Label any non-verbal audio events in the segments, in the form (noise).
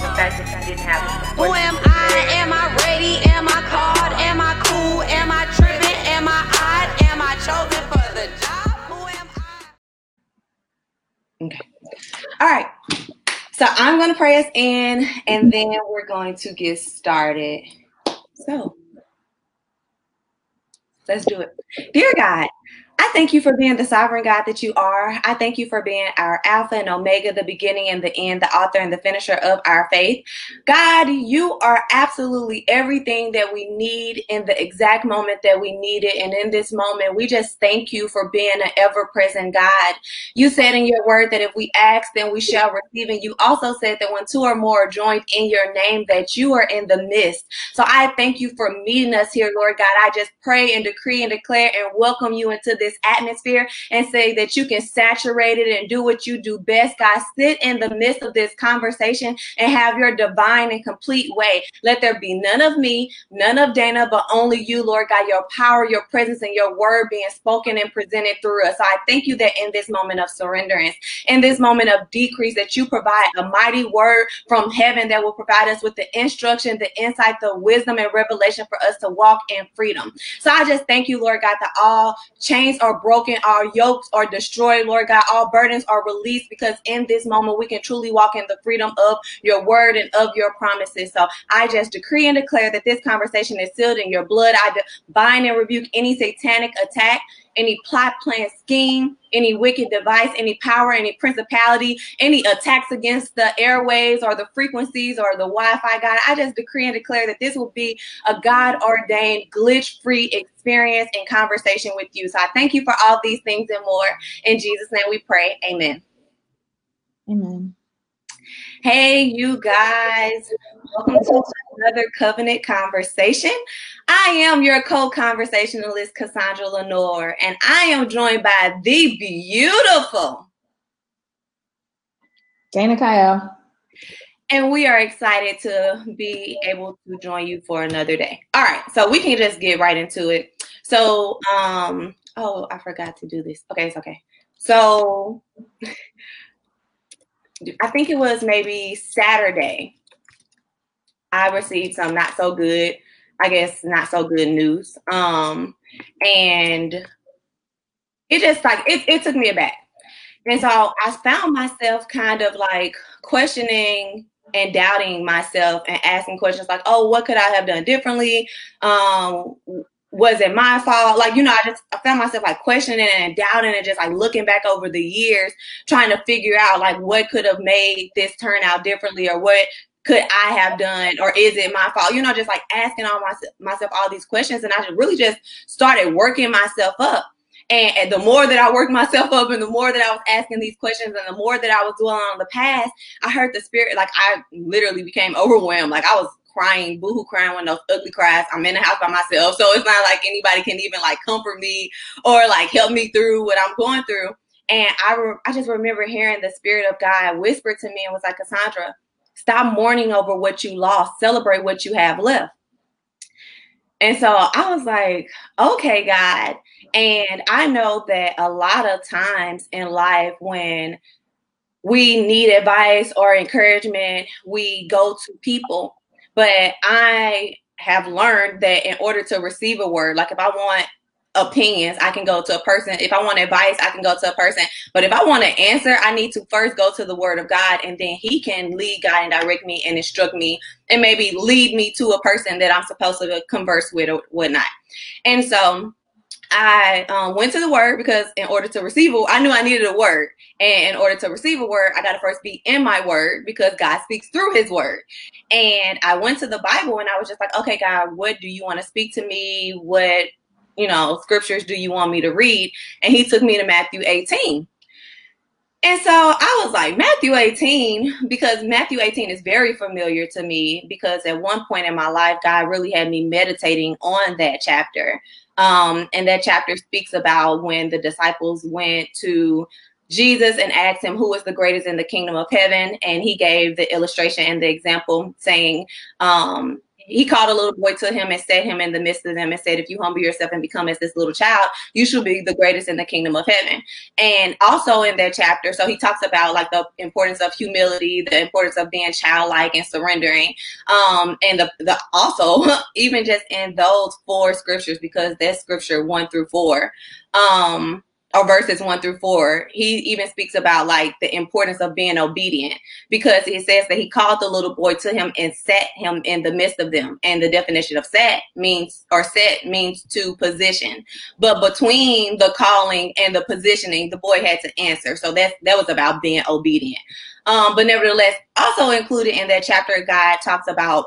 the fact that you didn't have it. Who am I? Am I ready? Am I called? Am I cool? Am I tripping? Am I odd? Am I chosen for the job? Who am I? Okay. All right. So I'm going to pray us in and then we're going to get started. So let's do it. Dear God, I thank you for being the sovereign God that you are. I thank you for being our Alpha and Omega, the beginning and the end, the author and the finisher of our faith. God, you are absolutely everything that we need in the exact moment that we need it. And in this moment, we just thank you for being an ever present God. You said in your word that if we ask, then we shall receive. And you also said that when two or more are joined in your name, that you are in the midst. So I thank you for meeting us here, Lord God. I just pray and decree and declare and welcome you into this atmosphere and say that you can saturate it and do what you do best. God, sit in the midst of this conversation and have your divine and complete way. Let there be none of me, none of Dana, but only you, Lord God, your power, your presence, and your word being spoken and presented through us. So I thank you that in this moment of surrenderance, in this moment of decrease, that you provide a mighty word from heaven that will provide us with the instruction, the insight, the wisdom, and revelation for us to walk in freedom. So I just thank you, Lord God, that all chains are broken, our yokes are destroyed, Lord God, all burdens are released because in this moment we can truly walk in the freedom of your word and of your promises. So I just decree and declare that this conversation is sealed in your blood. I bind and rebuke any satanic attack any plot, plan, scheme, any wicked device, any power, any principality, any attacks against the airways or the frequencies or the Wi-Fi, God, I just decree and declare that this will be a God ordained, glitch free experience and conversation with you. So I thank you for all these things and more. In Jesus' name we pray. Amen. Amen. Hey, you guys. Welcome to another covenant conversation. I am your co conversationalist, Cassandra Lenore, and I am joined by the beautiful Dana Kyle. And we are excited to be able to join you for another day. All right, so we can just get right into it. So, um, oh, I forgot to do this. Okay, it's okay. So, I think it was maybe Saturday. I received some not so good, I guess not so good news. Um, and it just like it, it took me aback. And so I found myself kind of like questioning and doubting myself and asking questions like, oh, what could I have done differently? Um, was it my fault? Like, you know, I just I found myself like questioning and doubting and just like looking back over the years, trying to figure out like what could have made this turn out differently or what could I have done or is it my fault? You know, just like asking all my, myself all these questions. And I just really just started working myself up. And, and, the more that I worked myself up and the more that I was asking these questions and the more that I was dwelling on the past, I heard the spirit, like I literally became overwhelmed. Like I was crying, boohoo crying when those ugly cries. I'm in the house by myself. So it's not like anybody can even like comfort me or like help me through what I'm going through. And I, re- I just remember hearing the spirit of God whisper to me and was like, Cassandra, stop mourning over what you lost. Celebrate what you have left. And so I was like, okay, God. And I know that a lot of times in life when we need advice or encouragement, we go to people but I have learned that in order to receive a word, like if I want opinions, I can go to a person. If I want advice, I can go to a person. But if I want an answer, I need to first go to the word of God and then he can lead, guide, and direct me and instruct me and maybe lead me to a person that I'm supposed to converse with or whatnot. And so I um, went to the word because in order to receive a, I knew I needed a word. And in order to receive a word, I got to first be in my word because God speaks through his word. And I went to the Bible and I was just like, okay, God, what do you want to speak to me? What, you know, scriptures do you want me to read? And he took me to Matthew 18. And so I was like, Matthew 18, because Matthew 18 is very familiar to me because at one point in my life, God really had me meditating on that chapter. Um, and that chapter speaks about when the disciples went to Jesus and asked him who was the greatest in the kingdom of heaven. And he gave the illustration and the example saying, um, he called a little boy to him and set him in the midst of them and said, If you humble yourself and become as this little child, you shall be the greatest in the kingdom of heaven. And also in that chapter, so he talks about like the importance of humility, the importance of being childlike and surrendering. Um, and the, the also (laughs) even just in those four scriptures, because that's scripture one through four. Um, or verses one through four, he even speaks about like the importance of being obedient because it says that he called the little boy to him and set him in the midst of them. And the definition of set means or set means to position. But between the calling and the positioning, the boy had to answer. So that that was about being obedient. Um, but nevertheless, also included in that chapter, God talks about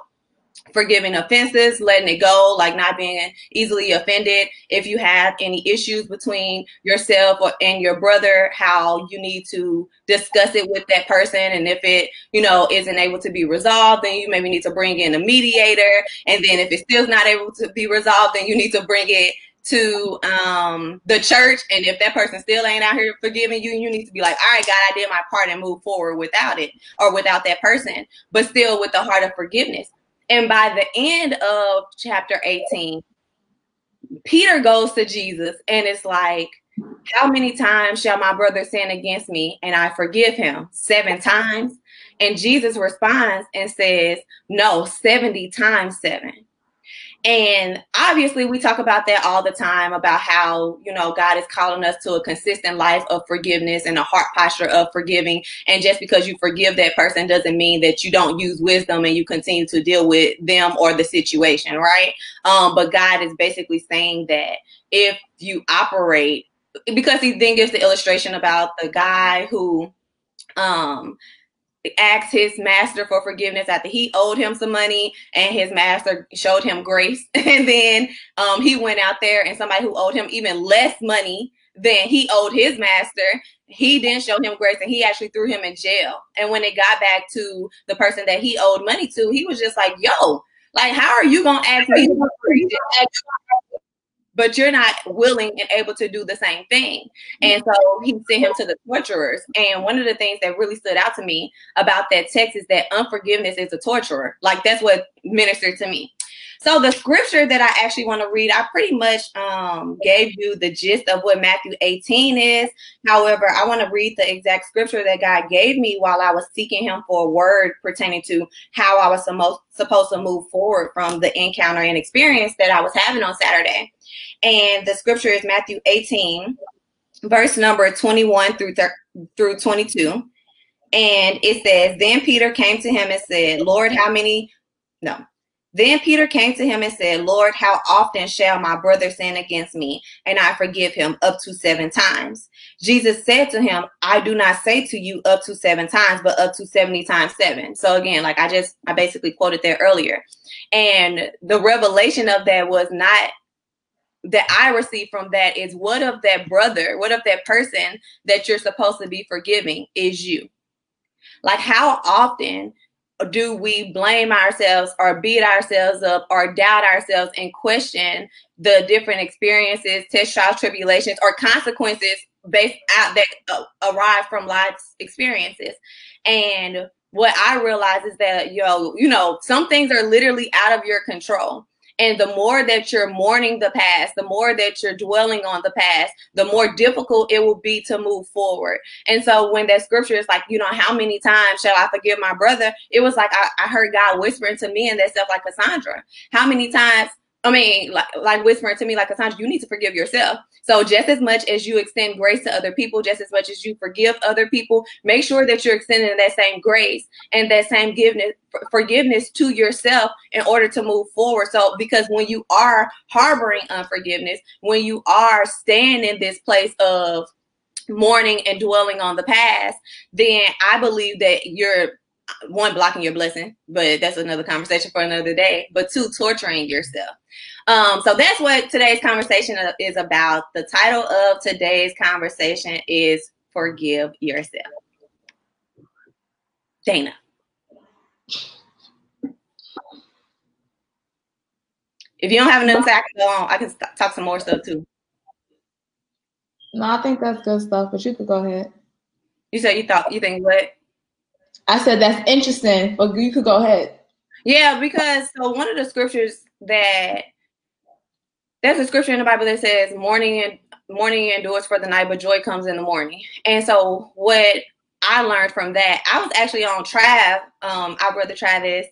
forgiving offenses, letting it go, like not being easily offended. If you have any issues between yourself or and your brother, how you need to discuss it with that person. And if it, you know, isn't able to be resolved, then you maybe need to bring in a mediator. And then if it's still not able to be resolved, then you need to bring it to um the church and if that person still ain't out here forgiving you you need to be like all right god i did my part and move forward without it or without that person but still with the heart of forgiveness and by the end of chapter 18, Peter goes to Jesus and it's like, How many times shall my brother sin against me and I forgive him? Seven times. And Jesus responds and says, No, 70 times seven. And obviously, we talk about that all the time about how, you know, God is calling us to a consistent life of forgiveness and a heart posture of forgiving. And just because you forgive that person doesn't mean that you don't use wisdom and you continue to deal with them or the situation, right? Um, but God is basically saying that if you operate, because he then gives the illustration about the guy who um asked his master for forgiveness after he owed him some money and his master showed him grace. (laughs) And then um, he went out there and somebody who owed him even less money than he owed his master he didn't show him grace and he actually threw him in jail. And when it got back to the person that he owed money to he was just like yo like how are you gonna ask me but you're not willing and able to do the same thing. And so he sent him to the torturers. And one of the things that really stood out to me about that text is that unforgiveness is a torturer. Like that's what ministered to me. So the scripture that I actually want to read, I pretty much um, gave you the gist of what Matthew 18 is. However, I want to read the exact scripture that God gave me while I was seeking Him for a word pertaining to how I was supposed to move forward from the encounter and experience that I was having on Saturday. And the scripture is Matthew 18, verse number 21 through thir- through 22. And it says, Then Peter came to him and said, Lord, how many? No. Then Peter came to him and said, Lord, how often shall my brother sin against me and I forgive him up to seven times? Jesus said to him, I do not say to you up to seven times, but up to 70 times seven. So again, like I just, I basically quoted there earlier. And the revelation of that was not that I receive from that is what of that brother, what of that person that you're supposed to be forgiving is you? Like, how often do we blame ourselves or beat ourselves up or doubt ourselves and question the different experiences, test trials, tribulations, or consequences based out that uh, arrive from life's experiences? And what I realize is that, yo, you know, some things are literally out of your control. And the more that you're mourning the past, the more that you're dwelling on the past, the more difficult it will be to move forward. And so when that scripture is like, you know, how many times shall I forgive my brother? It was like I, I heard God whispering to me and that stuff like Cassandra. How many times I mean, like, like whispering to me, like Cassandra, you need to forgive yourself. So just as much as you extend grace to other people, just as much as you forgive other people, make sure that you're extending that same grace and that same forgiveness, forgiveness to yourself in order to move forward. So because when you are harboring unforgiveness, when you are staying in this place of mourning and dwelling on the past, then I believe that you're one blocking your blessing, but that's another conversation for another day. But two, torturing yourself. Um, so that's what today's conversation is about. The title of today's conversation is "Forgive Yourself." Dana. If you don't have enough, can go on. I can talk some more stuff too. No, I think that's good stuff, but you could go ahead. You said you thought you think what? I said that's interesting, but you could go ahead. Yeah, because so one of the scriptures that there's a scripture in the Bible that says mourning and mourning endures for the night, but joy comes in the morning. And so what I learned from that, I was actually on Trav, um, our brother Travis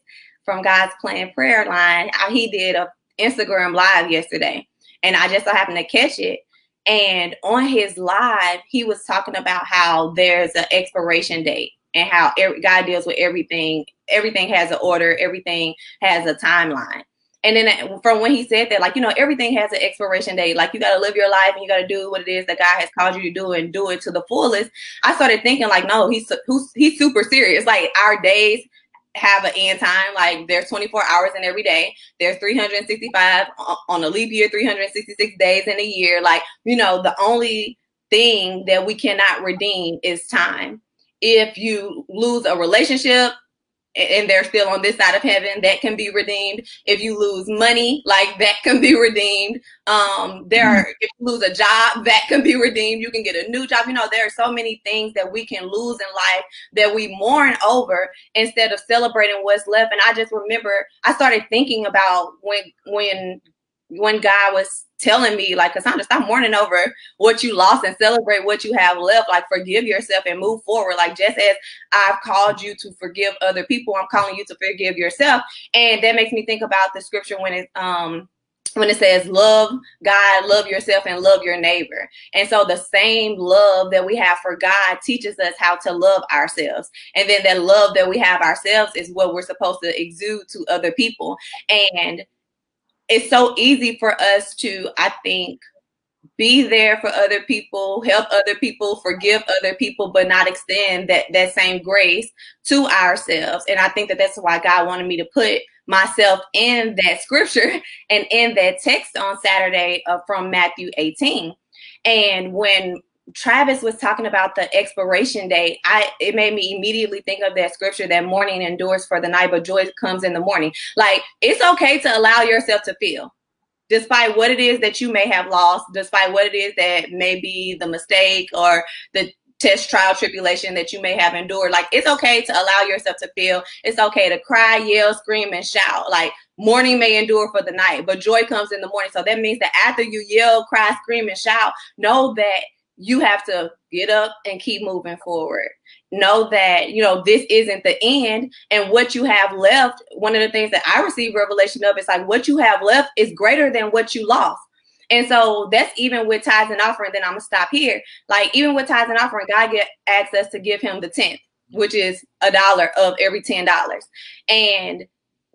from God's Plan Prayer Line. I, he did a Instagram live yesterday, and I just so happened to catch it. And on his live, he was talking about how there's an expiration date and how every, God deals with everything. Everything has an order. Everything has a timeline. And then uh, from when he said that, like, you know, everything has an expiration date. Like, you got to live your life and you got to do what it is that God has called you to do and do it to the fullest. I started thinking, like, no, he's he's super serious. Like, our days have an end time. Like, there's 24 hours in every day. There's 365 uh, on a leap year, 366 days in a year. Like, you know, the only thing that we cannot redeem is time. If you lose a relationship, and they're still on this side of heaven that can be redeemed. If you lose money like that can be redeemed. Um there are if you lose a job that can be redeemed. You can get a new job. You know there are so many things that we can lose in life that we mourn over instead of celebrating what's left. And i just remember i started thinking about when when when god was telling me like cassandra stop mourning over what you lost and celebrate what you have left like forgive yourself and move forward like just as i've called you to forgive other people i'm calling you to forgive yourself and that makes me think about the scripture when it um when it says love God, love yourself, and love your neighbor. And so the same love that we have for God teaches us how to love ourselves. And then that love that we have ourselves is what we're supposed to exude to other people. And it's so easy for us to, I think, be there for other people, help other people, forgive other people, but not extend that that same grace to ourselves. And I think that that's why God wanted me to put myself in that (laughs) scripture and in that text on Saturday uh, from Matthew 18. And when Travis was talking about the expiration date, I it made me immediately think of that scripture that mourning endures for the night, but joy comes in the morning. Like it's okay to allow yourself to feel, despite what it is that you may have lost, despite what it is that may be the mistake or the test trial tribulation that you may have endured. Like it's okay to allow yourself to feel. It's okay to cry, yell, scream, and shout. Like mourning may endure for the night, but joy comes in the morning. So that means that after you yell, cry, scream, and shout, know that you have to get up and keep moving forward. Know that, you know, this isn't the end. And what you have left, one of the things that I received revelation of is like what you have left is greater than what you lost. And so that's even with tithes and offering. Then I'm gonna stop here. Like even with tithes and offering, God get asks us to give him the tenth, which is a dollar of every ten dollars. And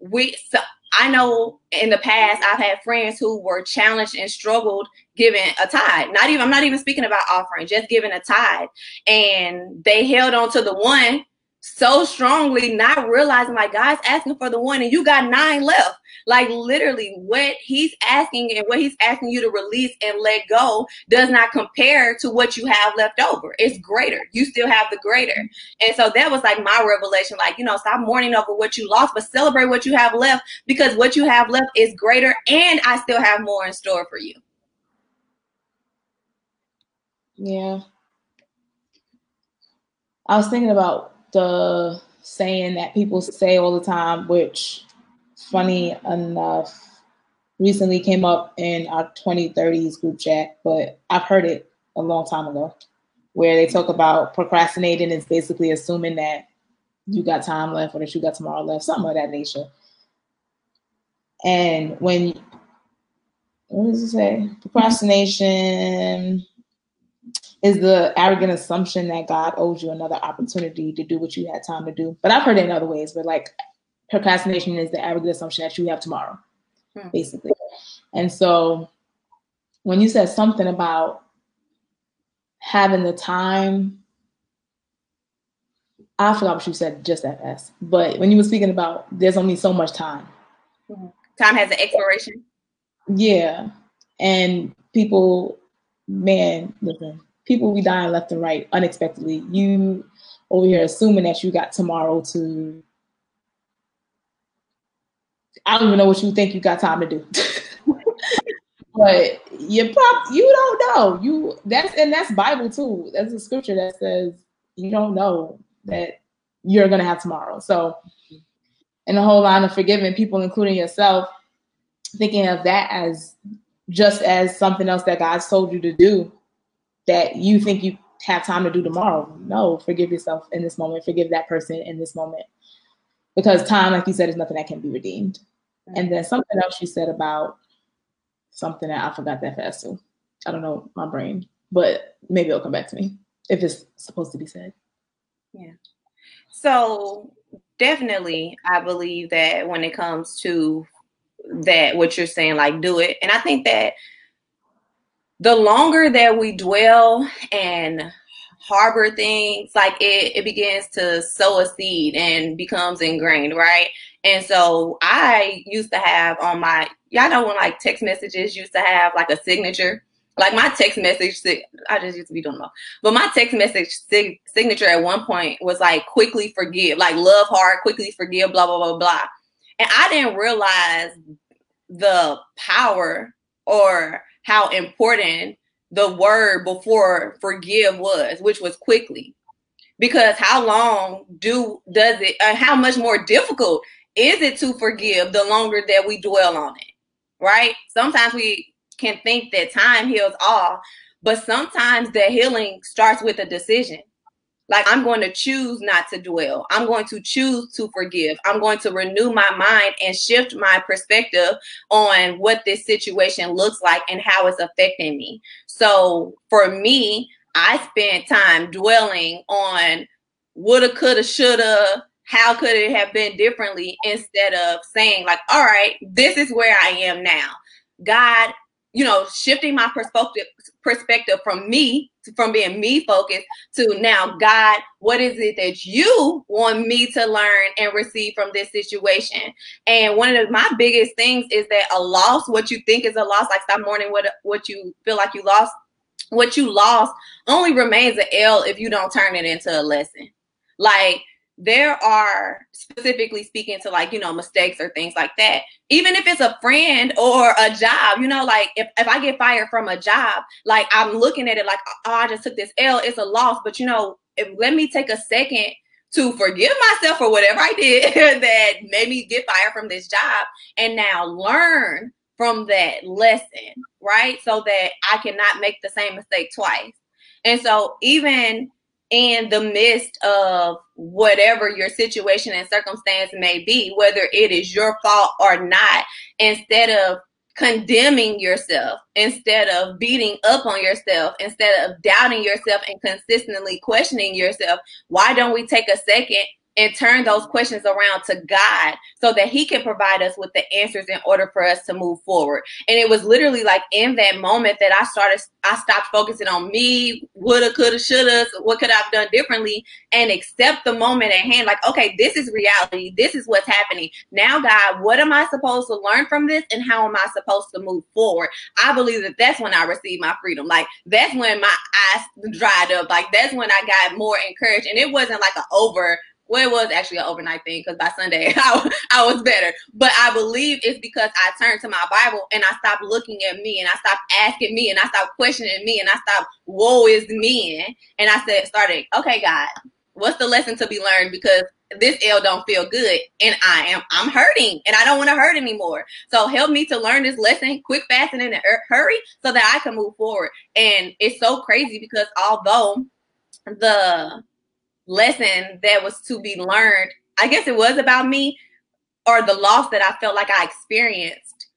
we so I know in the past I've had friends who were challenged and struggled giving a tithe. Not even I'm not even speaking about offering, just giving a tithe. And they held on to the one so strongly, not realizing like God's asking for the one and you got nine left. Like literally, what he's asking and what he's asking you to release and let go does not compare to what you have left over. It's greater. You still have the greater. And so that was like my revelation. Like, you know, stop mourning over what you lost, but celebrate what you have left because what you have left is greater and I still have more in store for you. Yeah. I was thinking about the saying that people say all the time, which funny enough recently came up in our 2030s group chat, but I've heard it a long time ago, where they talk about procrastinating is basically assuming that you got time left or that you got tomorrow left, something of that nature. And when what does it say? Procrastination is the arrogant assumption that God owes you another opportunity to do what you had time to do. But I've heard it in other ways, but like procrastination is the arrogant assumption that you have tomorrow, hmm. basically. And so when you said something about having the time, I forgot what you said just that fast. But when you were speaking about there's only so much time. Mm-hmm. Time has an expiration. Yeah. And people, man, listen, people be dying left and right unexpectedly. You over here assuming that you got tomorrow to I don't even know what you think you got time to do. (laughs) but you pop you don't know. You that's and that's Bible too. That's a scripture that says you don't know that you're gonna have tomorrow. So and the whole line of forgiving people, including yourself, thinking of that as just as something else that God's told you to do that you think you have time to do tomorrow. No, forgive yourself in this moment, forgive that person in this moment. Because time, like you said, is nothing that can be redeemed. And then something else you said about something that I forgot that fast too. I don't know my brain, but maybe it'll come back to me if it's supposed to be said. Yeah. So definitely, I believe that when it comes to that, what you're saying, like do it. And I think that the longer that we dwell and harbor things, like it, it begins to sow a seed and becomes ingrained, right? And so I used to have on my, y'all know when like text messages used to have like a signature like my text message, I just used to be doing them all. But my text message sig- signature at one point was like quickly forgive, like love hard, quickly forgive, blah, blah, blah, blah. And I didn't realize the power or how important the word before forgive was, which was quickly. Because how long do does it uh, how much more difficult is it to forgive the longer that we dwell on it? Right? Sometimes we can think that time heals all, but sometimes the healing starts with a decision. Like, I'm going to choose not to dwell. I'm going to choose to forgive. I'm going to renew my mind and shift my perspective on what this situation looks like and how it's affecting me. So, for me, I spent time dwelling on woulda, coulda, shoulda, how could it have been differently instead of saying, like, all right, this is where I am now. God, you know, shifting my perspective perspective from me from being me focused to now God, what is it that you want me to learn and receive from this situation? And one of the, my biggest things is that a loss, what you think is a loss, like stop mourning what what you feel like you lost, what you lost only remains an L if you don't turn it into a lesson. Like there are specifically speaking to like you know mistakes or things like that. Even if it's a friend or a job you know like if, if i get fired from a job like i'm looking at it like oh i just took this l it's a loss. But you know if, let me take a second to forgive myself for whatever i did (laughs) that made me get fired from this job and now learn from that lesson right? So that i cannot make the same mistake twice. And so even in the midst of whatever your situation and circumstance may be, whether it is your fault or not, instead of condemning yourself, instead of beating up on yourself, instead of doubting yourself and consistently questioning yourself, why don't we take a second and turn those questions around to God so that He can provide us with the answers in order for us to move forward. And it was literally like in that moment that I started, I stopped focusing on me, woulda, coulda, shoulda, what could I have done differently, and accept the moment at hand. Like, okay, this is reality. This is what's happening. Now, God, what am I supposed to learn from this, and how am I supposed to move forward? I believe that that's when I received my freedom. Like, that's when my eyes dried up. Like, that's when I got more encouraged, and it wasn't like an over well, it was actually an overnight thing because by Sunday (laughs) I, I was better. But I believe it's because I turned to my Bible and I stopped looking at me and I stopped asking me and I stopped questioning me and I stopped, woe is me. And I said, started, okay, God, what's the lesson to be learned? Because this L don't feel good and I am, I'm hurting and I don't want to hurt anymore. So help me to learn this lesson quick, fast, and in a hurry so that I can move forward. And it's so crazy because although the lesson that was to be learned, I guess it was about me or the loss that I felt like I experienced.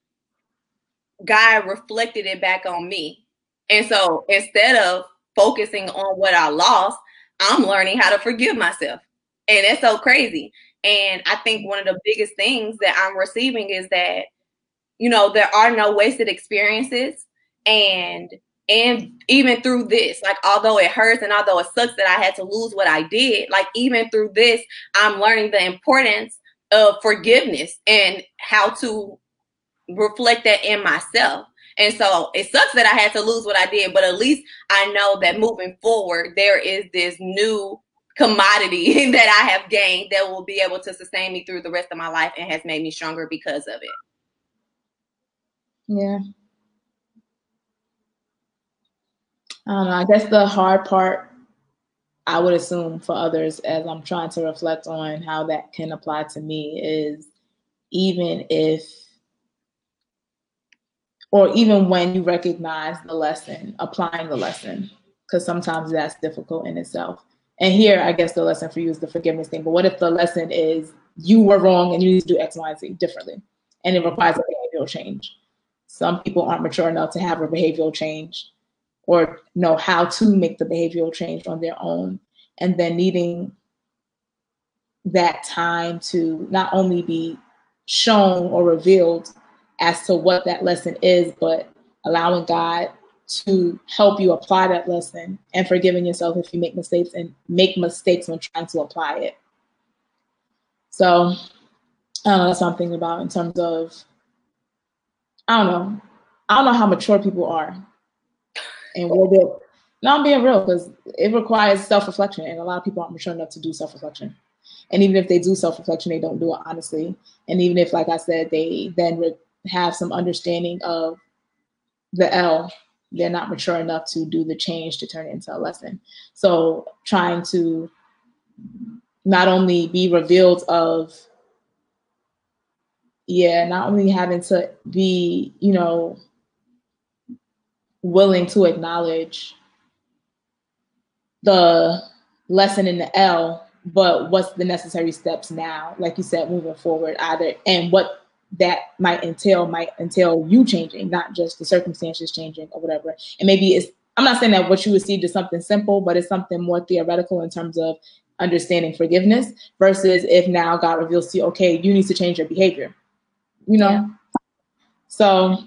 God reflected it back on me. And so instead of focusing on what I lost, I'm learning how to forgive myself. And that's so crazy. And I think one of the biggest things that I'm receiving is that, you know, there are no wasted experiences. And and even through this like although it hurts and although it sucks that i had to lose what i did like even through this i'm learning the importance of forgiveness and how to reflect that in myself. And so it sucks that i had to lose what i did but at least i know that moving forward there is this new commodity (laughs) that i have gained that will be able to sustain me through the rest of my life and has made me stronger because of it. Yeah I don't know. I guess the hard part I would assume for others, as I'm trying to reflect on how that can apply to me, is even if, or even when you recognize the lesson, applying the lesson, because sometimes that's difficult in itself. And here, I guess the lesson for you is the forgiveness thing. But what if the lesson is you were wrong and you need to do X, Y, and Z differently, and it requires a behavioral change? Some people aren't mature enough to have a behavioral change or know how to make the behavioral change on their own, and then needing that time to not only be shown or revealed as to what that lesson is, but allowing God to help you apply that lesson and forgiving yourself if you make mistakes and make mistakes when trying to apply it. So I don't know, that's what I'm thinking about in terms of I don't know. I don't know how mature people are and where they no, I'm being real because it requires self-reflection and a lot of people aren't mature enough to do self-reflection. And even if they do self-reflection, they don't do it honestly. And even if, like I said, they then re- have some understanding of the L they're not mature enough to do the change to turn it into a lesson. So trying to not only be revealed of yeah, not only having to be, you know, willing to acknowledge the lesson in the L, but what's the necessary steps now, like you said, moving forward, either and what that might entail might entail you changing, not just the circumstances changing or whatever. And maybe it's I'm not saying that what you received is something simple, but it's something more theoretical in terms of understanding forgiveness versus if now God reveals to you, okay, you need to change your behavior. You know? Yeah. So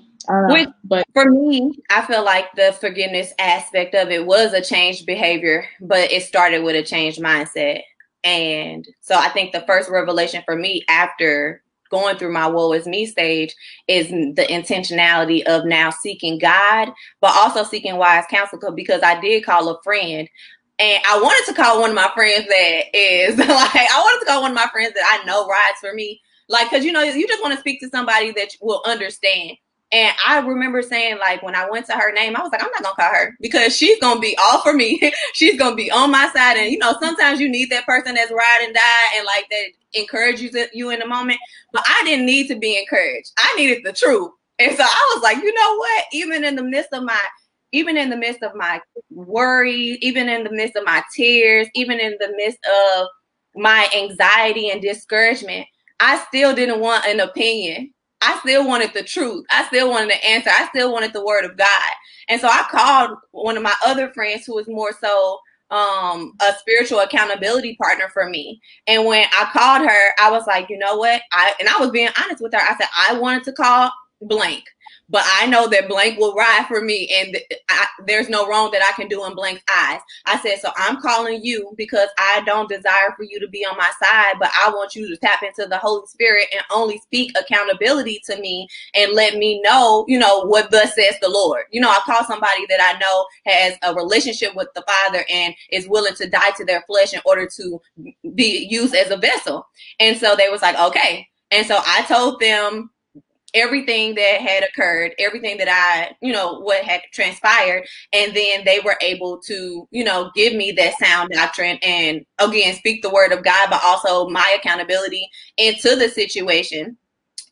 Which, but for me, I feel like the forgiveness aspect of it was a changed behavior, but it started with a changed mindset. And so I think the first revelation for me after going through my woe is me stage is the intentionality of now seeking God, but also seeking wise counsel because I did call a friend. And I wanted to call one of my friends that is (laughs) like, I wanted to call one of my friends that I know rides for me. Like, cause you know, you just want to speak to somebody that will understand. And I remember saying, like, when I went to her name, I was like, I'm not gonna call her because she's gonna be all for me. (laughs) she's gonna be on my side. And you know, sometimes you need that person that's ride and die and like that encourages you in the moment. But I didn't need to be encouraged. I needed the truth. And so I was like, you know what? Even in the midst of my even in the midst of my worries, even in the midst of my tears, even in the midst of my anxiety and discouragement, I still didn't want an opinion. I still wanted the truth. I still wanted the answer. I still wanted the word of God. And so I called one of my other friends who was more so um a spiritual accountability partner for me. And when I called her, I was like, you know what? I and I was being honest with her. I said I wanted to call blank but I know that blank will ride for me, and I, there's no wrong that I can do in blank's eyes. I said, so I'm calling you because I don't desire for you to be on my side, but I want you to tap into the Holy Spirit and only speak accountability to me and let me know, you know, what thus says the Lord. You know, I call somebody that I know has a relationship with the Father and is willing to die to their flesh in order to be used as a vessel. And so they was like, okay. And so I told them everything that had occurred, everything that I, you know, what had transpired. And then they were able to, you know, give me that sound doctrine and again, speak the word of God, but also my accountability into the situation.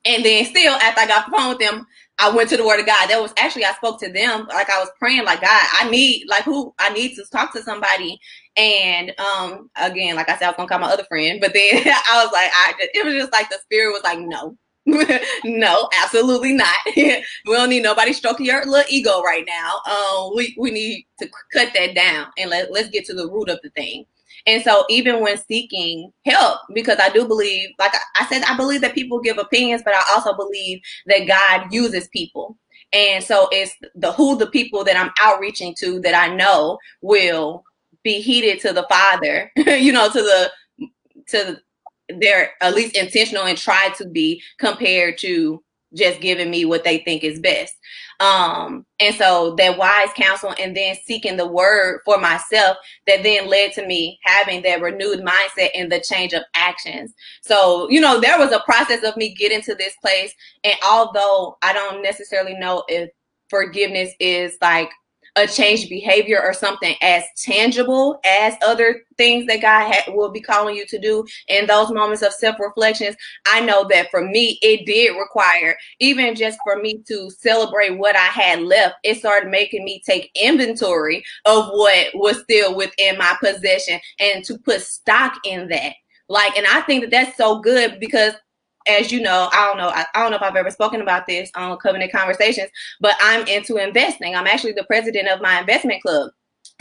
And then still, after I got the phone with them, I went to the word of God. That was actually, I spoke to them like I was praying, like, God, I need, like, who, I need to talk to somebody. And um, again, like I said, I was gonna call my other friend, but then (laughs) I was like, I, it was just like the spirit was like, no, (laughs) no, absolutely not. (laughs) we don't need nobody stroking your little ego right now. Um, we, we need to cut that down and let, let's get to the root of the thing. And so even when seeking help, because I do believe, like I said, I believe that people give opinions, but I also believe that God uses people. And so it's the who the people that I'm outreaching to that I know will be heeded to the Father, (laughs) you know, to the to they're at least intentional and try to be compared to just giving me what they think is best. Um, and so that wise counsel and then seeking the word for myself that then led to me having that renewed mindset and the change of actions. So, you know, there was a process of me getting to this place. And although I don't necessarily know if forgiveness is like a changed behavior or something as tangible as other things that God ha- will be calling you to do in those moments of self reflections, I know that for me, it did require, even just for me to celebrate what I had left, it started making me take inventory of what was still within my possession and to put stock in that. Like, and I think that that's so good because as you know, I don't know, I, I, don't know if I've ever spoken about this on Covenant Conversations, but I'm into investing. I'm actually the president of my investment club.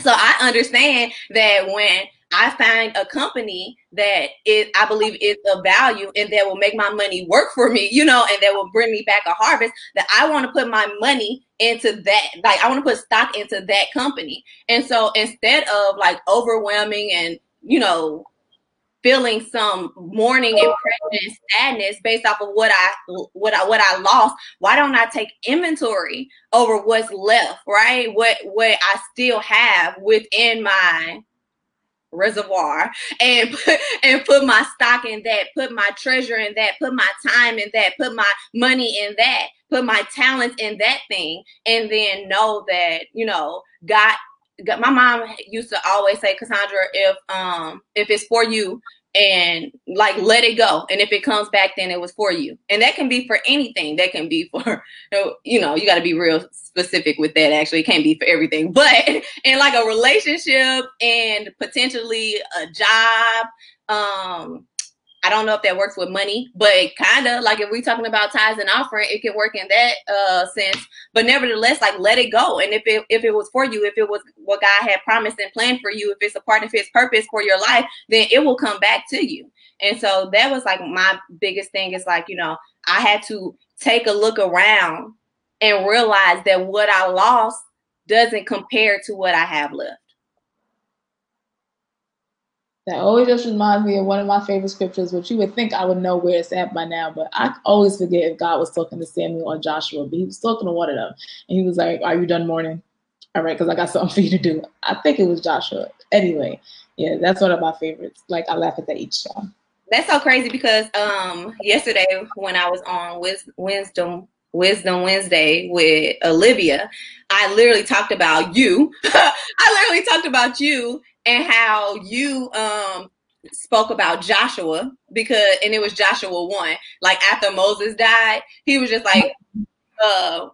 So I understand that when I find a company that is, I believe is of value and that will make my money work for me, you know, and that will bring me back a harvest, that I want to put my money into that. Like I want to put stock into that company. And so instead of like overwhelming and, you know, feeling some mourning and and sadness based off of what I what I what I lost, why don't I take inventory over what's left, right? What what I still have within my reservoir and (laughs) put, and put my stock in that, put my treasure in that, put my time in that, put my money in that, put my talents in that thing, and then know that you know God my mom used to always say, Cassandra, if um if it's for you and like let it go. And if it comes back, then it was for you. And that can be for anything. That can be (laughs) for you know, you gotta be real specific with that actually. It can't be for everything. (laughs) But in like a relationship and potentially a job, um, I don't know if that works with money, but kind of like if we're talking about tithes and offering, it can work in that uh, sense. But nevertheless, like let it go. And if it if it was for you, if it was what God had promised and planned for you, if it's a part of His purpose for your life, then it will come back to you. And so that was like my biggest thing is like you know I had to take a look around and realize that what I lost doesn't compare to what I have left. That always just reminds me of one of my favorite scriptures, which you would think I would know where it's at by now, but I always forget if God was talking to Samuel or Joshua, but he was talking to one of them. And he was like, Are you done mourning? All right, because I got something for you to do. I think it was Joshua. Anyway, yeah, that's one of my favorites. Like I laugh at that each time. That's so crazy because um yesterday when I was on Wisdom Wisdom Wednesday with Olivia, I literally talked about you. (laughs) I literally talked about you and how you um spoke about Joshua because and it was Joshua 1 like after Moses died he was just like uh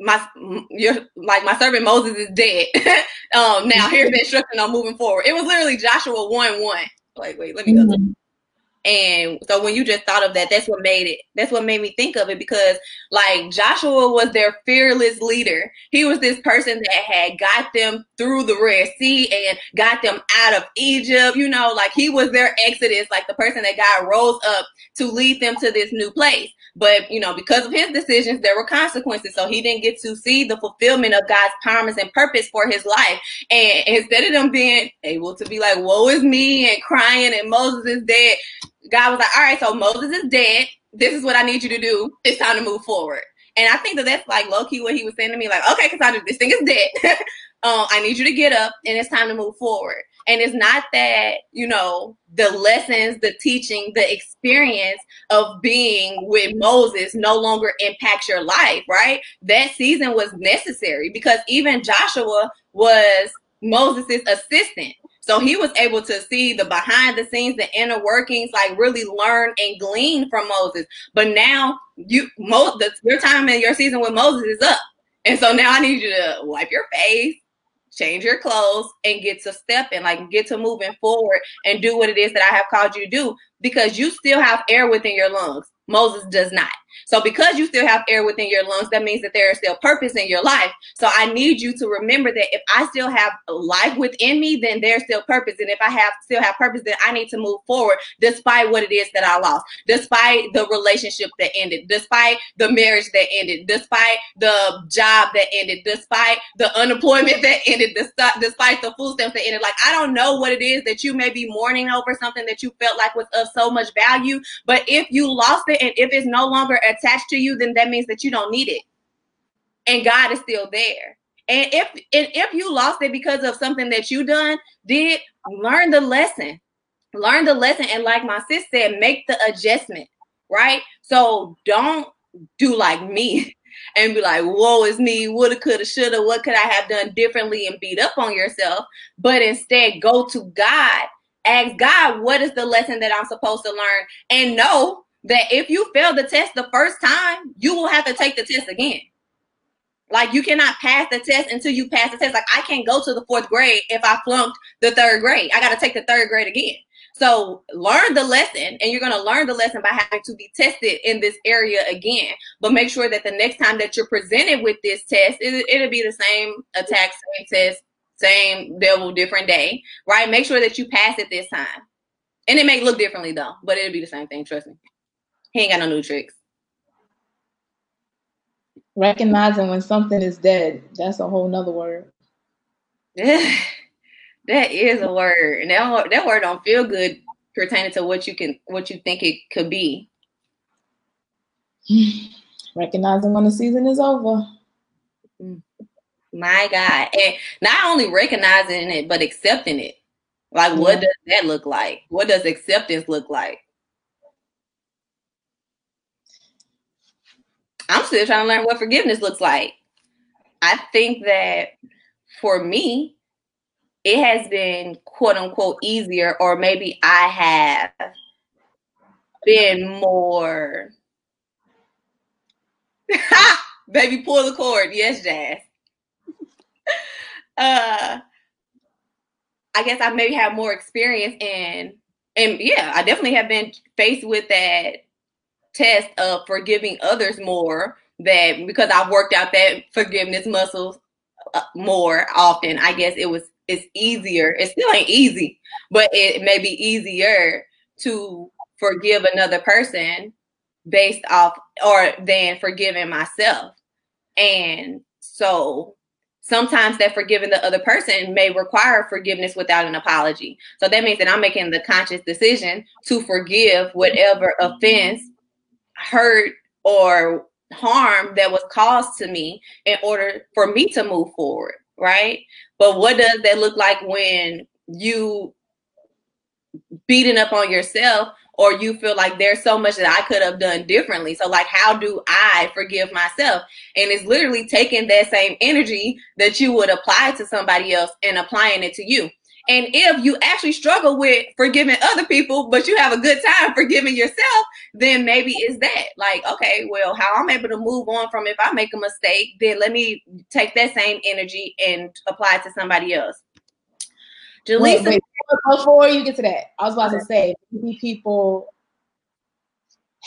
my your like my servant Moses is dead. (laughs) Um now here's the instruction on moving forward. It was literally Joshua 1 1 like wait let me go. Mm-hmm. And so when you just thought of that, that's what made it. That's what made me think of it because like Joshua was their fearless leader. He was this person that had got them through the Red Sea and got them out of Egypt. You know, like he was their exodus, like the person that God rose up to lead them to this new place. But you know, because of his decisions, there were consequences. So he didn't get to see the fulfillment of God's promise and purpose for his life. And instead of them being able to be like, "Woe is me," and crying, and Moses is dead, God was like, "All right, so Moses is dead. This is what I need you to do. It's time to move forward." And I think that that's like low key what he was saying to me, like, "Okay, because Cassandra, this thing is dead. (laughs) um, I need you to get up, and it's time to move forward." And it's not that, you know, the lessons, the teaching, the experience of being with Moses no longer impacts your life, right? That season was necessary because even Joshua was Moses' assistant. So he was able to see the behind the scenes, the inner workings, like really learn and glean from Moses. But now you, Mo, the, your time in your season with Moses is up. And so now I need you to wipe your face, change your clothes and get to stepping, like get to moving forward and do what it is that I have called you to do because you still have air within your lungs. Moses does not. So because you still have air within your lungs, that means that there is still purpose in your life. So I need you to remember that if I still have life within me, then there's still purpose. And if I have still have purpose, then I need to move forward despite what it is that I lost, despite the relationship that ended, despite the marriage that ended, despite the job that ended, despite the unemployment (laughs) that ended, despite the food stamps that ended. Like I don't know what it is that you may be mourning over something that you felt like was of so much value, but if you lost it and if it's no longer attached to you, then that means that you don't need it. And God is still there. And if and if you lost it because of something that you done, did learn the lesson. Learn the lesson. And like my sis said, make the adjustment, right? So don't do like me (laughs) and be like, woe, is me! Woulda, coulda, shoulda. What could I have done differently?" and beat up on yourself. But instead, go to God. Ask God, "What is the lesson that I'm supposed to learn?" And know that if you fail the test the first time, you will have to take the test again. Like you cannot pass the test until you pass the test. Like I can't go to the fourth grade if I flunked the third grade. I got to take the third grade again. So learn the lesson, and you're going to learn the lesson by having to be tested in this area again. But make sure that the next time that you're presented with this test, it, will be the same attack, same test, same devil, different day, right? Make sure that you pass it this time. And it may look differently though, but it'll be the same thing. Trust me. He ain't got no new tricks. Recognizing when something is dead, that's a whole nother word. (laughs) that is a word. And that, that word don't feel good pertaining to what you can what you think it could be. (sighs) Recognizing when the season is over. Mm. My God. And not only recognizing it, but accepting it. Like, yeah. what does that look like? What does acceptance look like? I'm still trying to learn what forgiveness looks like. I think that for me, it has been quote unquote easier, or maybe I have been more. (laughs) Baby, pull the cord. Yes, Jazz. uh, I guess I maybe have more experience in, and yeah, I definitely have been faced with that test of forgiving others more that because I've worked out that forgiveness muscles uh, more often. I guess it was it's easier. It still ain't easy, but it may be easier to forgive another person based off or than forgiving myself. And so sometimes that forgiving the other person may require forgiveness without an apology. So that means that I'm making the conscious decision to forgive whatever offense hurt or harm that was caused to me in order for me to move forward, right? But what does that look like when you beating up on yourself or you feel like there's so much that I could have done differently. So like how do I forgive myself? And it's literally taking that same energy that you would apply to somebody else and applying it to you. And if you actually struggle with forgiving other people, but you have a good time forgiving yourself, then maybe it's that. Like, okay, well, how I'm able to move on from if I make a mistake, then let me take that same energy and apply it to somebody else. Jaleesa, wait, wait. before you get to that, I was about to say, people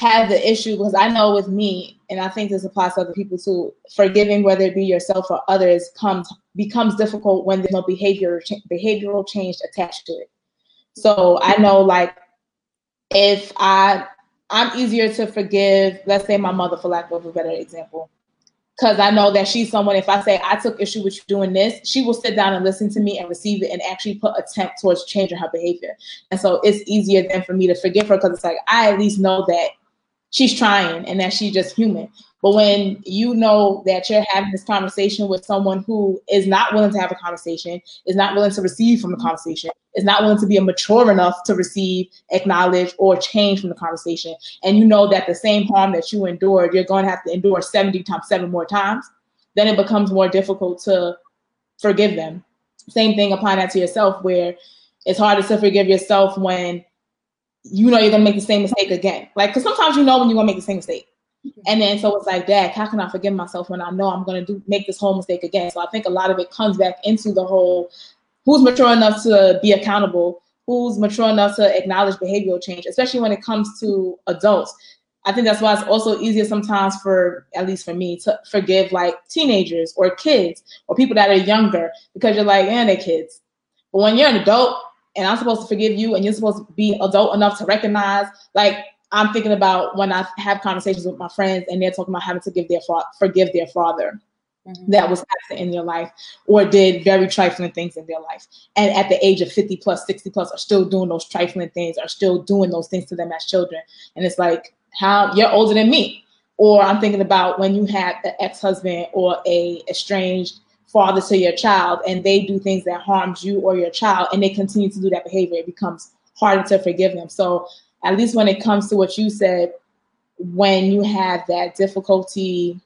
have the issue because I know with me, and I think this applies to other people too. Forgiving, whether it be yourself or others, comes becomes difficult when there's no behavior behavioral change attached to it. So I know, like, if I I'm easier to forgive, let's say my mother, for lack of a better example, because I know that she's someone. If I say I took issue with you doing this, she will sit down and listen to me and receive it and actually put attempt towards changing her behavior. And so it's easier than for me to forgive her because it's like I at least know that she's trying and that she's just human. But when you know that you're having this conversation with someone who is not willing to have a conversation, is not willing to receive from the conversation, is not willing to be mature enough to receive, acknowledge, or change from the conversation, and you know that the same harm that you endured, you're going to have to endure 70 times seven more times, then it becomes more difficult to forgive them. Same thing applying that to yourself, where it's harder to forgive yourself when you know you're gonna make the same mistake again. Like, cause sometimes you know when you're gonna make the same mistake. And then so it's like, Dad, how can I forgive myself when I know I'm gonna do make this whole mistake again? So I think a lot of it comes back into the whole who's mature enough to be accountable, who's mature enough to acknowledge behavioral change, especially when it comes to adults. I think that's why it's also easier sometimes for, at least for me, to forgive like teenagers or kids or people that are younger because you're like, and they're kids. But when you're an adult, and I'm supposed to forgive you and you're supposed to be adult enough to recognize like I'm thinking about when I have conversations with my friends and they're talking about having to give their fa- forgive their father mm-hmm. that was absent in their life or did very trifling things in their life. And at the age of 50 plus, 60 plus are still doing those trifling things, are still doing those things to them as children. And it's like, how you're older than me. Or I'm thinking about when you have an ex-husband or a estranged father to your child and they do things that harms you or your child and they continue to do that behavior, it becomes harder to forgive them. So at least when it comes to what you said, when you have that difficulty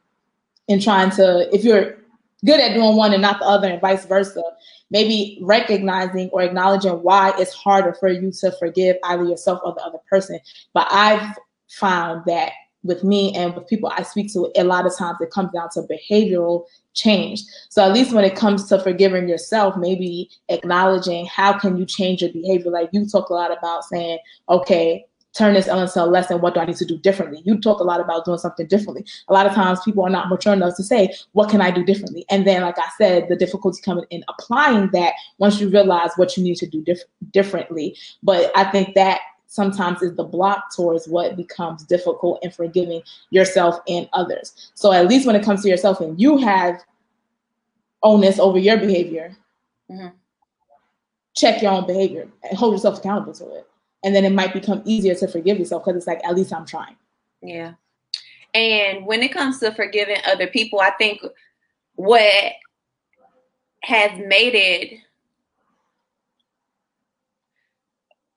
in trying to, if you're good at doing one and not the other, and vice versa, maybe recognizing or acknowledging why it's harder for you to forgive either yourself or the other person. But I've found that with me and with people I speak to, a lot of times it comes down to behavioral change. So at least when it comes to forgiving yourself, maybe acknowledging how can you change your behavior. Like you talk a lot about saying, okay, turn this into a lesson. What do I need to do differently? You talk a lot about doing something differently. A lot of times people are not mature enough to say, what can I do differently? And then, like I said, the difficulty coming in applying that once you realize what you need to do diff- differently. But I think that sometimes is the block towards what becomes difficult in forgiving yourself and others. So at least when it comes to yourself and you have onus over your behavior, mm-hmm. check your own behavior and hold yourself accountable to it and then it might become easier to forgive yourself because it's like at least i'm trying yeah and when it comes to forgiving other people i think what has made it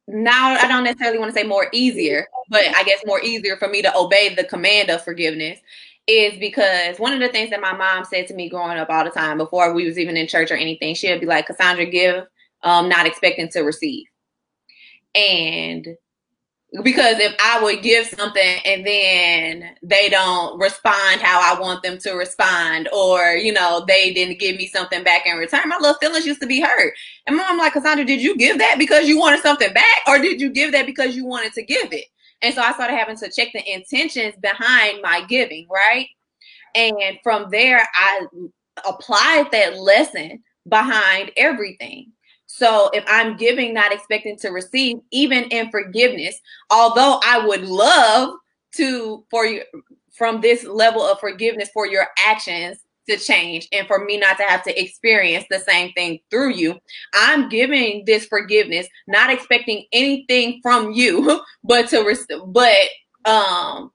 now i don't necessarily want to say more easier but i guess more easier for me to obey the command of forgiveness is because one of the things that my mom said to me growing up all the time before we was even in church or anything she would be like cassandra give um, not expecting to receive. And because if I would give something and then they don't respond how I want them to respond, or you know, they didn't give me something back in return, my little feelings used to be hurt. And mom like, Cassandra, did you give that because you wanted something back, or did you give that because you wanted to give it? And so I started having to check the intentions behind my giving, right? And from there, I applied that lesson behind everything. So if I'm giving, not expecting to receive, even in forgiveness, although I would love to for you from this level of forgiveness for your actions to change and for me not to have to experience the same thing through you. I'm giving this forgiveness, not expecting anything from you, (laughs) but to but um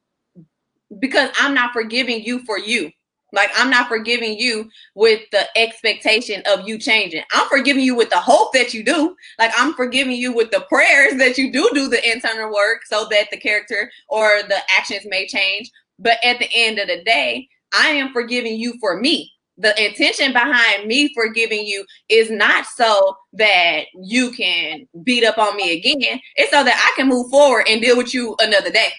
because I'm not forgiving you for you. Like I'm not forgiving you with the expectation of you changing. I'm forgiving you with the hope that you do. Like I'm forgiving you with the prayers that you do do the internal work so that the character or the actions may change. But at the end of the day, I am forgiving you for me. The intention behind me forgiving you is not so that you can beat up on me again. It's so that I can move forward and deal with you another day.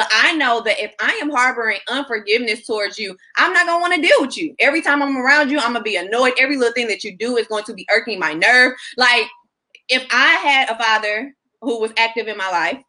But I know that if I am harboring unforgiveness towards you, I'm not gonna want to deal with you. Every time I'm around you, I'm gonna be annoyed. Every little thing that you do is going to be irking my nerve. Like if I had a father who was active in my life,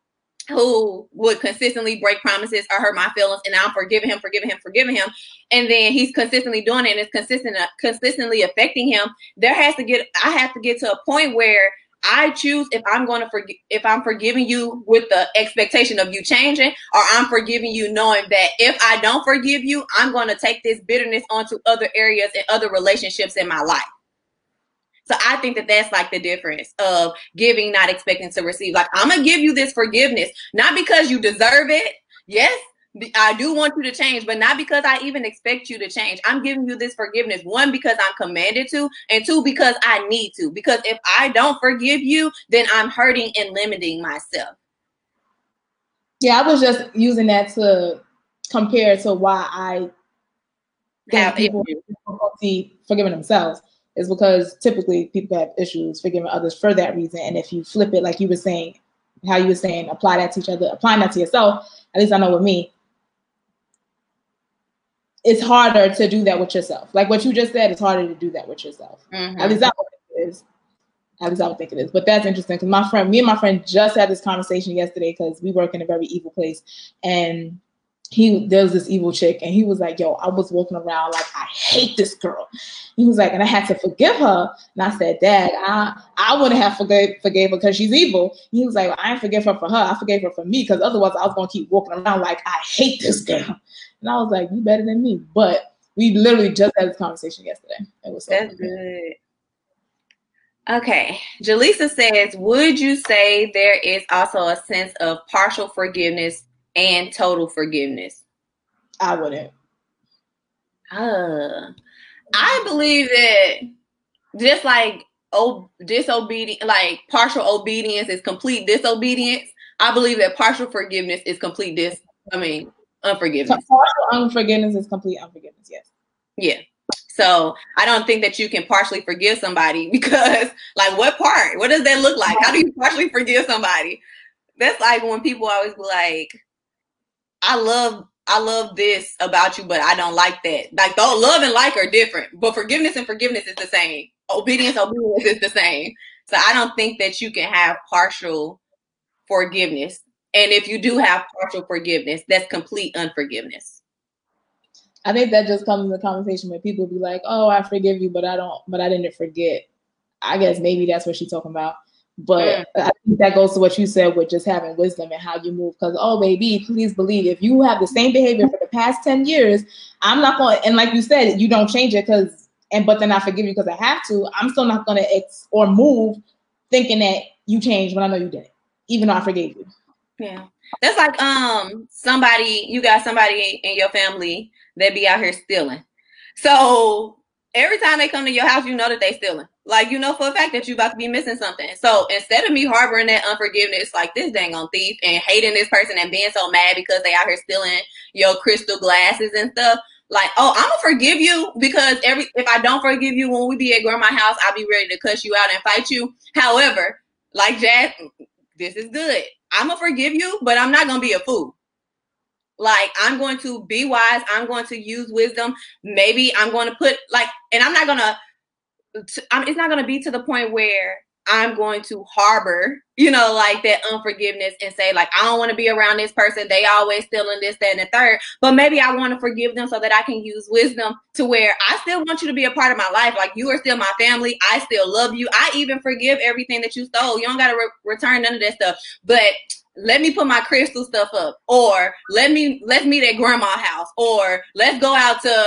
who would consistently break promises or hurt my feelings, and I'm forgiving him, forgiving him, forgiving him, and then he's consistently doing it and it's consistent, uh, consistently affecting him. There has to get, I have to get to a point where I choose if I'm going to forgive if I'm forgiving you with the expectation of you changing, or I'm forgiving you knowing that if I don't forgive you, I'm going to take this bitterness onto other areas and other relationships in my life. So I think that that's like the difference of giving, not expecting to receive. Like I'm gonna give you this forgiveness, not because you deserve it. Yes, I do want you to change, but not because I even expect you to change. I'm giving you this forgiveness, one, because I'm commanded to, and two, because I need to. Because if I don't forgive you, then I'm hurting and limiting myself. Yeah, I was just using that to compare to why I have people difficulty forgiving themselves is because typically people have issues forgiving others for that reason. And if you flip it, like you were saying, how you were saying, apply that to each other, applying that to yourself, at least I know with me, it's harder to do that with yourself. Like what you just said, it's harder to do that with yourself. Mm-hmm. At least I would think it is. At least I would think it is. But that's interesting because my friend, me and my friend just had this conversation yesterday because we work in a very evil place. And he there was this evil chick and he was like, Yo, I was walking around like I hate this girl. He was like, and I had to forgive her. And I said, Dad, I I wouldn't have forgave forgave her because she's evil. He was like, I didn't forgive her for her. I forgave her for me because otherwise I was gonna keep walking around like I hate this girl. And I was like, You better than me. But we literally just had this conversation yesterday. It was so That's good. Okay. Jaleesa says, Would you say there is also a sense of partial forgiveness and total forgiveness? I wouldn't. Uh, I believe that just like oh disobedient like partial obedience is complete disobedience. I believe that partial forgiveness is complete dis I mean unforgiveness. Partial unforgiveness is complete unforgiveness. Yes. Yeah. So I don't think that you can partially forgive somebody (laughs) because, like, what part? What does that look like? How do you partially forgive somebody? That's like when people always be like, "I love, I love this about you, but I don't like that." Like, though love and like are different, but forgiveness and forgiveness is the same. Obedience, obedience is the same. So I don't think that you can have partial forgiveness. And if you do have partial forgiveness, that's complete unforgiveness. I think that just comes in the conversation where people be like, "Oh, I forgive you, but I don't, but I didn't forget." I guess maybe that's what she's talking about. But Mm. I think that goes to what you said with just having wisdom and how you move. Because oh, baby, please believe if you have the same behavior for the past ten years, I'm not going. to And like you said, you don't change it because and but then I forgive you because I have to. I'm still not going to ex or move thinking that you changed when I know you didn't, even though I forgave you. Yeah. That's like um somebody you got somebody in your family that be out here stealing. So every time they come to your house, you know that they stealing. Like you know for a fact that you about to be missing something. So instead of me harboring that unforgiveness, like this dang on thief, and hating this person and being so mad because they out here stealing your crystal glasses and stuff, like oh I'm gonna forgive you because every if I don't forgive you when we be at grandma's house, I'll be ready to cuss you out and fight you. However, like Jazz, this is good. I'm gonna forgive you, but I'm not gonna be a fool. Like I'm going to be wise. I'm going to use wisdom. Maybe I'm going to put like, and I'm not gonna. t- I'm, it's not gonna be to the point where I'm going to harbor, you know, like that unforgiveness and say like I don't want to be around this person. They always stealing this, that, and the third. But maybe I want to forgive them so that I can use wisdom to where I still want you to be a part of my life. Like you are still my family. I still love you. I even forgive everything that you stole. You don't got to re- return none of that stuff. But let me put my crystal stuff up or let me let's meet at grandma's house or let's go out to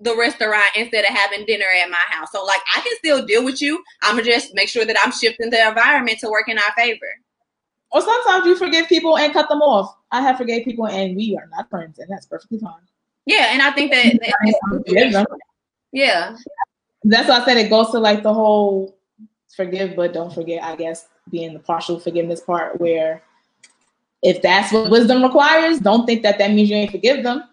the restaurant instead of having dinner at my house. So like i can still deal with you. I'm gonna just make sure that i'm shifting the environment to work in our favor. Or sometimes you forgive people and cut them off. I have forgave people and we are not friends, and that's perfectly fine. yeah and i think that, (laughs) that- yeah. That's why I said it goes to like the whole forgive but don't forget, I guess, being the partial forgiveness part where if that's what wisdom requires, don't think that that means you ain't forgive them.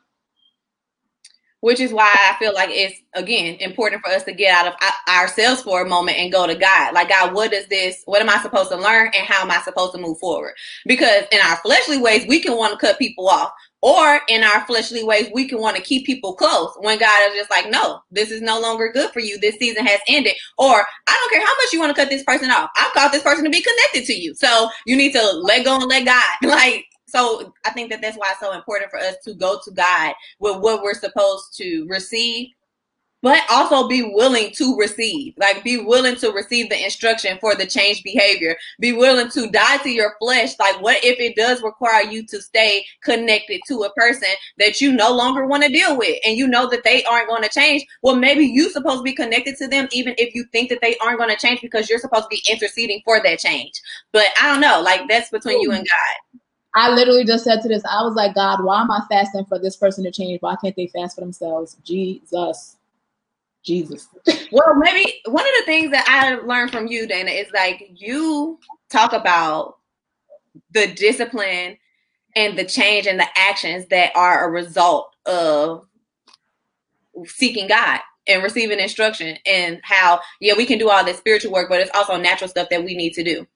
which is why I feel like it's again important for us to get out of ourselves for a moment and go to God. Like God, what is this? What am I supposed to learn, and how am I supposed to move forward? Because in our fleshly ways, we can want to cut people off, or in our fleshly ways, we can want to keep people close. When God is just like, no, this is no longer good for you. This season has ended, or I don't care how much you want to cut this person off. I've called this person to be connected to you, so you need to let go and let God. (laughs) Like. So I think that that's why it's so important for us to go to God with what we're supposed to receive, but also be willing to receive. Like be willing to receive the instruction for the change behavior. Be willing to die to your flesh. Like what if it does require you to stay connected to a person that you no longer want to deal with and you know that they aren't going to change? Well, maybe you supposed to be connected to them even if you think that they aren't going to change because you're supposed to be interceding for that change. But I don't know, like that's between you and God. I literally just said to this, I was like, God, why am I fasting for this person to change? Why can't they fast for themselves? Jesus. Jesus. Well, maybe one of the things that I learned from you, Dana, is like you talk about the discipline and the change and the actions that are a result of seeking God and receiving instruction and how, yeah, we can do all this spiritual work, but it's also natural stuff that we need to do.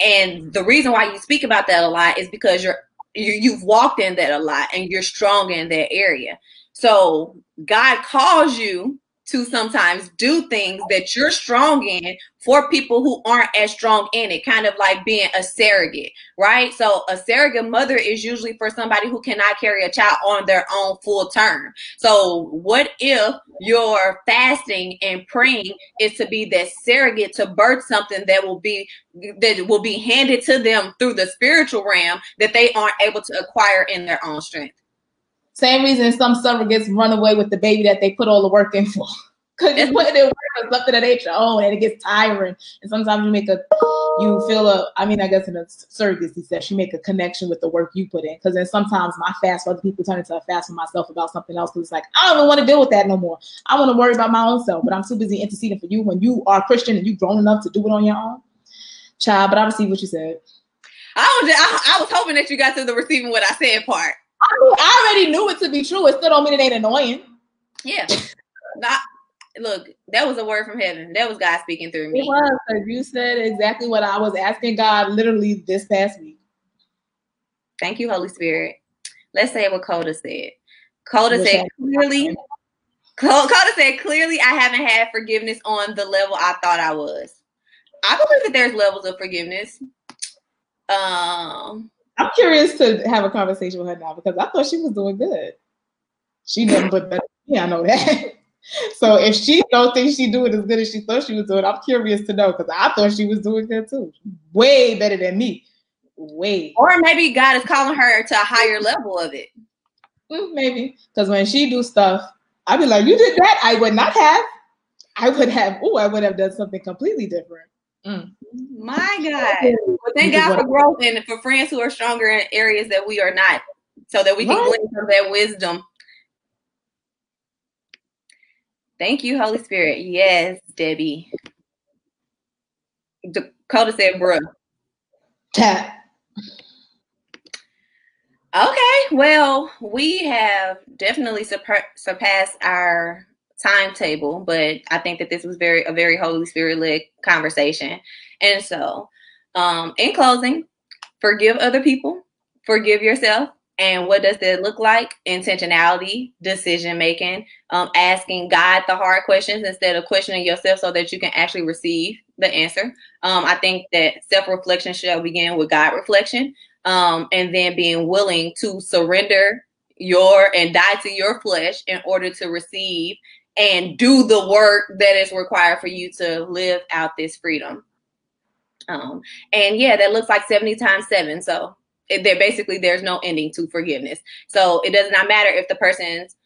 And the reason why you speak about that a lot is because you're you, you've walked in that a lot and you're strong in that area. So God calls you to sometimes do things that you're strong in for people who aren't as strong in it, kind of like being a surrogate, right? So a surrogate mother is usually for somebody who cannot carry a child on their own full term. So what if your fasting and praying is to be that surrogate to birth something that will be that will be handed to them through the spiritual realm that they aren't able to acquire in their own strength? Same reason some surrogates run away with the baby that they put all the work in for. Because you put it in work something that ain't your own and it gets tiring. And sometimes you make a, you feel a, I mean, I guess in a surrogacy sense, you make a connection with the work you put in. Because then sometimes my fast for other people turn into a fast for myself about something else. Because it's like, I don't even want to deal with that no more. I want to worry about my own self, but I'm too busy interceding for you when you are Christian and you grown enough to do it on your own. Child, but I receive what you said. I was, I, I was hoping that you got to the receiving what I said part. I, already knew it to be true. It still don't mean it ain't annoying. Yeah. Not, look, that was a word from heaven. That was God speaking through me. It was because you said exactly what I was asking God literally this past week. Thank you, Holy Spirit. Let's say what Coda said. Coda said clearly. Co- Coda said clearly, I haven't had forgiveness on the level I thought I was. I believe that there's levels of forgiveness. Um, I'm curious to have a conversation with her now because I thought she was doing good. She done but better. Yeah, I know that. (laughs) So if she don't think she doing as good as she thought she was doing, I'm curious to know because I thought she was doing good too. Way better than me. Way. or maybe God is calling her to a higher level of it. Mm, maybe. Because when she do stuff, I'd be like, you did that? I would not have. I would have, oh, I would have done something completely different. My God. But thank God for growth and for friends who are stronger in areas that we are not, so that we can Right. glean from their wisdom. Thank you, Holy Spirit. Yes, Debbie. Dakota said, bruh. Tap. Okay, well, we have definitely surpa- surpassed our timetable, but I think that this was very a very Holy Spirit led conversation. And so, um, in closing, forgive other people, forgive yourself. And what does that look like? Intentionality, decision making, um, asking God the hard questions instead of questioning yourself so that you can actually receive the answer. Um, I think that self reflection shall begin with God reflection um, and then being willing to surrender your and die to your flesh in order to receive and do the work that is required for you to live out this freedom. Um, and yeah, that looks like 70 times seven. So there basically there's no ending to forgiveness. So it does not matter if the person's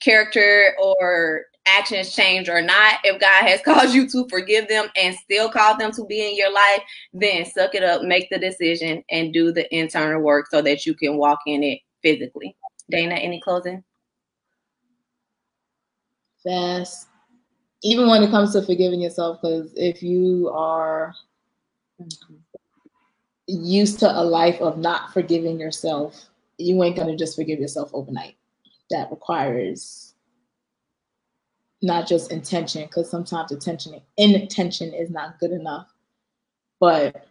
character or actions change or not. If God has (laughs) caused you to forgive them and still called them to be in your life, then suck it up, make the decision, and do the internal work so that you can walk in it physically. Dana, any closing? Fast. Even when it comes to forgiving yourself, because if you are used to a life of not forgiving yourself, you ain't gonna just forgive yourself overnight. That requires not just intention, because sometimes attention intention is not good enough, but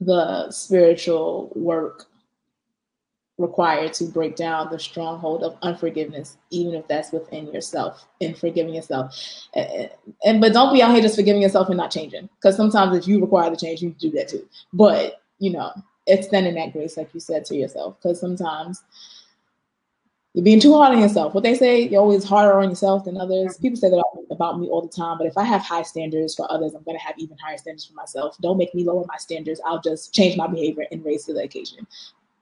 the spiritual work required to break down the stronghold of unforgiveness, even if that's within yourself and forgiving yourself. And, and but don't be out here just forgiving yourself and not changing, because sometimes if you require the change, you do that too. But you know, extending that grace, like you said to yourself, because sometimes you're being too hard on yourself. What they say, you're always harder on yourself than others. People say that about me all the time, but if I have high standards for others, I'm going to have even higher standards for myself. Don't make me lower my standards. I'll just change my behavior and raise to the occasion.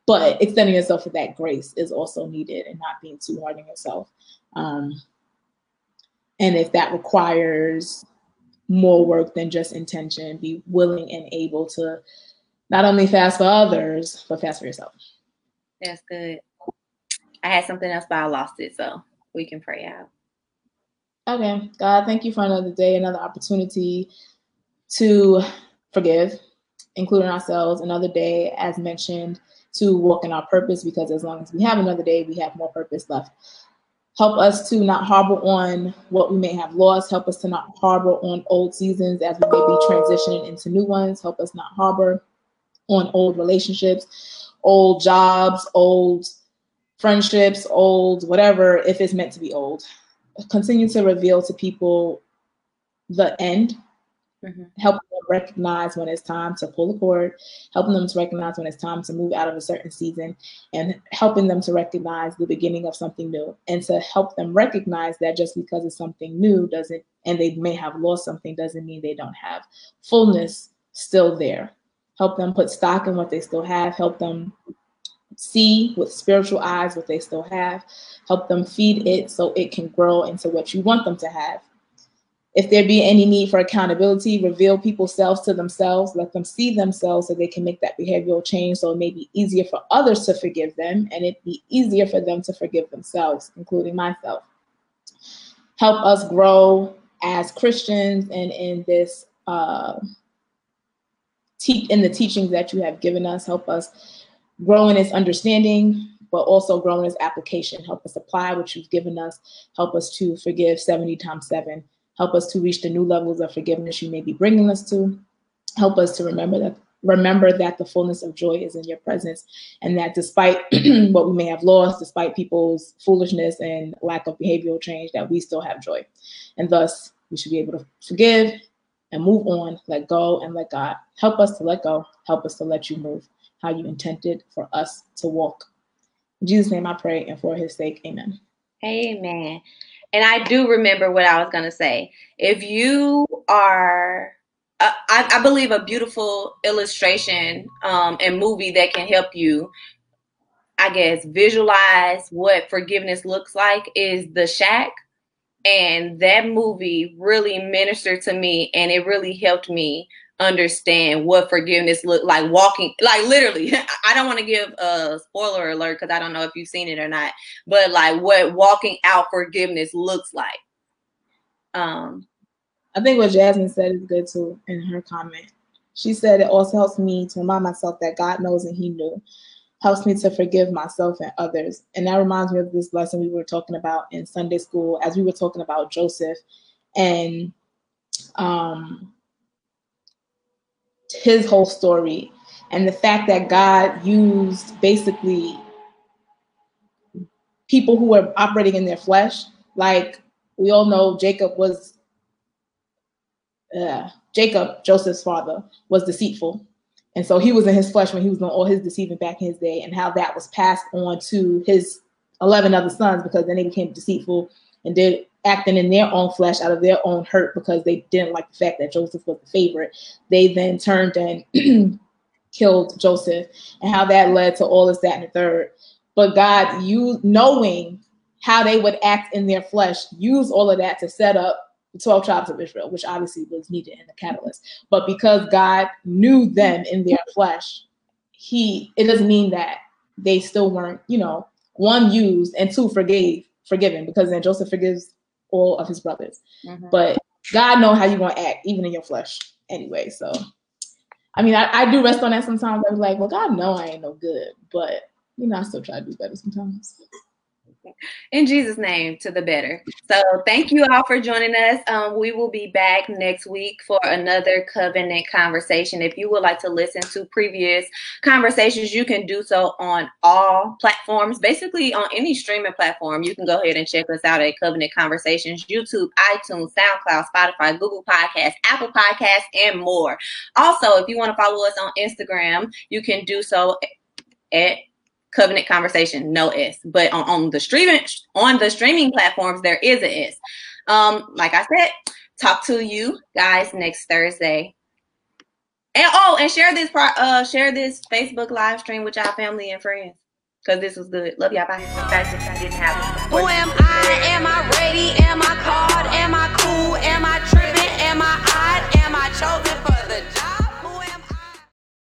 But extending yourself with that grace is also needed and not being too hard on yourself. Um, and if that requires more work than just intention, be willing and able to not only fast for others, but fast for yourself. That's good. I had something else, but I lost it, so we can pray out. Okay, God, thank you for another day, another opportunity to forgive, including ourselves, another day, as mentioned, to walk in our purpose, because as long as we have another day, we have more purpose left. Help us to not harbor on what we may have lost. Help us to not harbor on old seasons as we may be transitioning into new ones. Help us not harbor on old relationships, old jobs, old friendships, old whatever, if it's meant to be old. Continue to reveal to people the end, Mhm. help them recognize when it's time to pull the cord, helping them to recognize when it's time to move out of a certain season, and helping them to recognize the beginning of something new, and to help them recognize that just because it's something new doesn't, and they may have lost something, doesn't mean they don't have fullness still there. Help them put stock in what they still have. Help them see with spiritual eyes what they still have. Help them feed it so it can grow into what you want them to have. If there be any need for accountability, reveal people's selves to themselves. Let them see themselves so they can make that behavioral change so it may be easier for others to forgive them and it be easier for them to forgive themselves, including myself. Help us grow as Christians and in this uh, te- in the teachings that you have given us. Help us grow in its understanding, but also grow in its application. Help us apply what you've given us. Help us to forgive 70 times 7. Help us to reach the new levels of forgiveness you may be bringing us to. Help us to remember that remember that the fullness of joy is in your presence and that despite (clears throat) what we may have lost despite people's foolishness and lack of behavioral change that we still have joy. And thus we should be able to forgive and move on let go and let god. Help us to let go. Help us to let you move how you intended for us to walk. In jesus name i pray and for his sake amen. Amen. And I do remember what I was going to say. If you are, uh, I, I believe a beautiful illustration um, and movie that can help you, I guess, visualize what forgiveness looks like is The Shack. And that movie really ministered to me and it really helped me understand what forgiveness look like walking like literally (laughs) i don't want to give a spoiler alert because i don't know if you've seen it or not but like what walking out forgiveness looks like. Um i think what jasmine said is good too in her comment. She said it also helps me to remind myself that god knows and he knew. Helps me to forgive myself and others. And that reminds me of this lesson we were talking about in sunday school as we were talking about joseph and um his whole story and the fact that God used basically people who were operating in their flesh. Like we all know, Jacob was uh, Jacob, Joseph's father, was deceitful. And so he was in his flesh when he was doing all his deceiving back in his day, and how that was passed on to his 11 other sons because then they became deceitful and did acting in their own flesh out of their own hurt because they didn't like the fact that Joseph was the favorite. They then turned and (clears throat) killed Joseph, and how that led to all this, that, and the third. But God, you knowing how they would act in their flesh, use all of that to set up the 12 tribes of Israel, which obviously was needed in the catalyst. But because God knew them in their flesh, he it doesn't mean that they still weren't, you know, one used and two forgave, forgiven, because then Joseph forgives all of his brothers. Mm-hmm. But God know how you're gonna act, even in your flesh, anyway. So, I mean, I, I do rest on that sometimes. I'm like, well, God know I ain't no good, but you know, I still try to do better sometimes in Jesus' name to the better. So thank you all for joining us. Um, we will be back next week for another covenant conversation. If you would like to listen to previous conversations, you can do so on all platforms, basically on any streaming platform. You can go ahead and check us out at Covenant Conversations, YouTube, iTunes, SoundCloud, Spotify, Google Podcasts, Apple Podcasts, and more. Also, if you want to follow us on Instagram, you can do so at covenant conversation no s but on, on the streaming on the streaming platforms there is a s um like i said talk to you guys next thursday. And oh and share this uh share this facebook live stream with y'all family and friends. Because this was good. Love y'all. Bye. Who am i? Am i ready? Am i called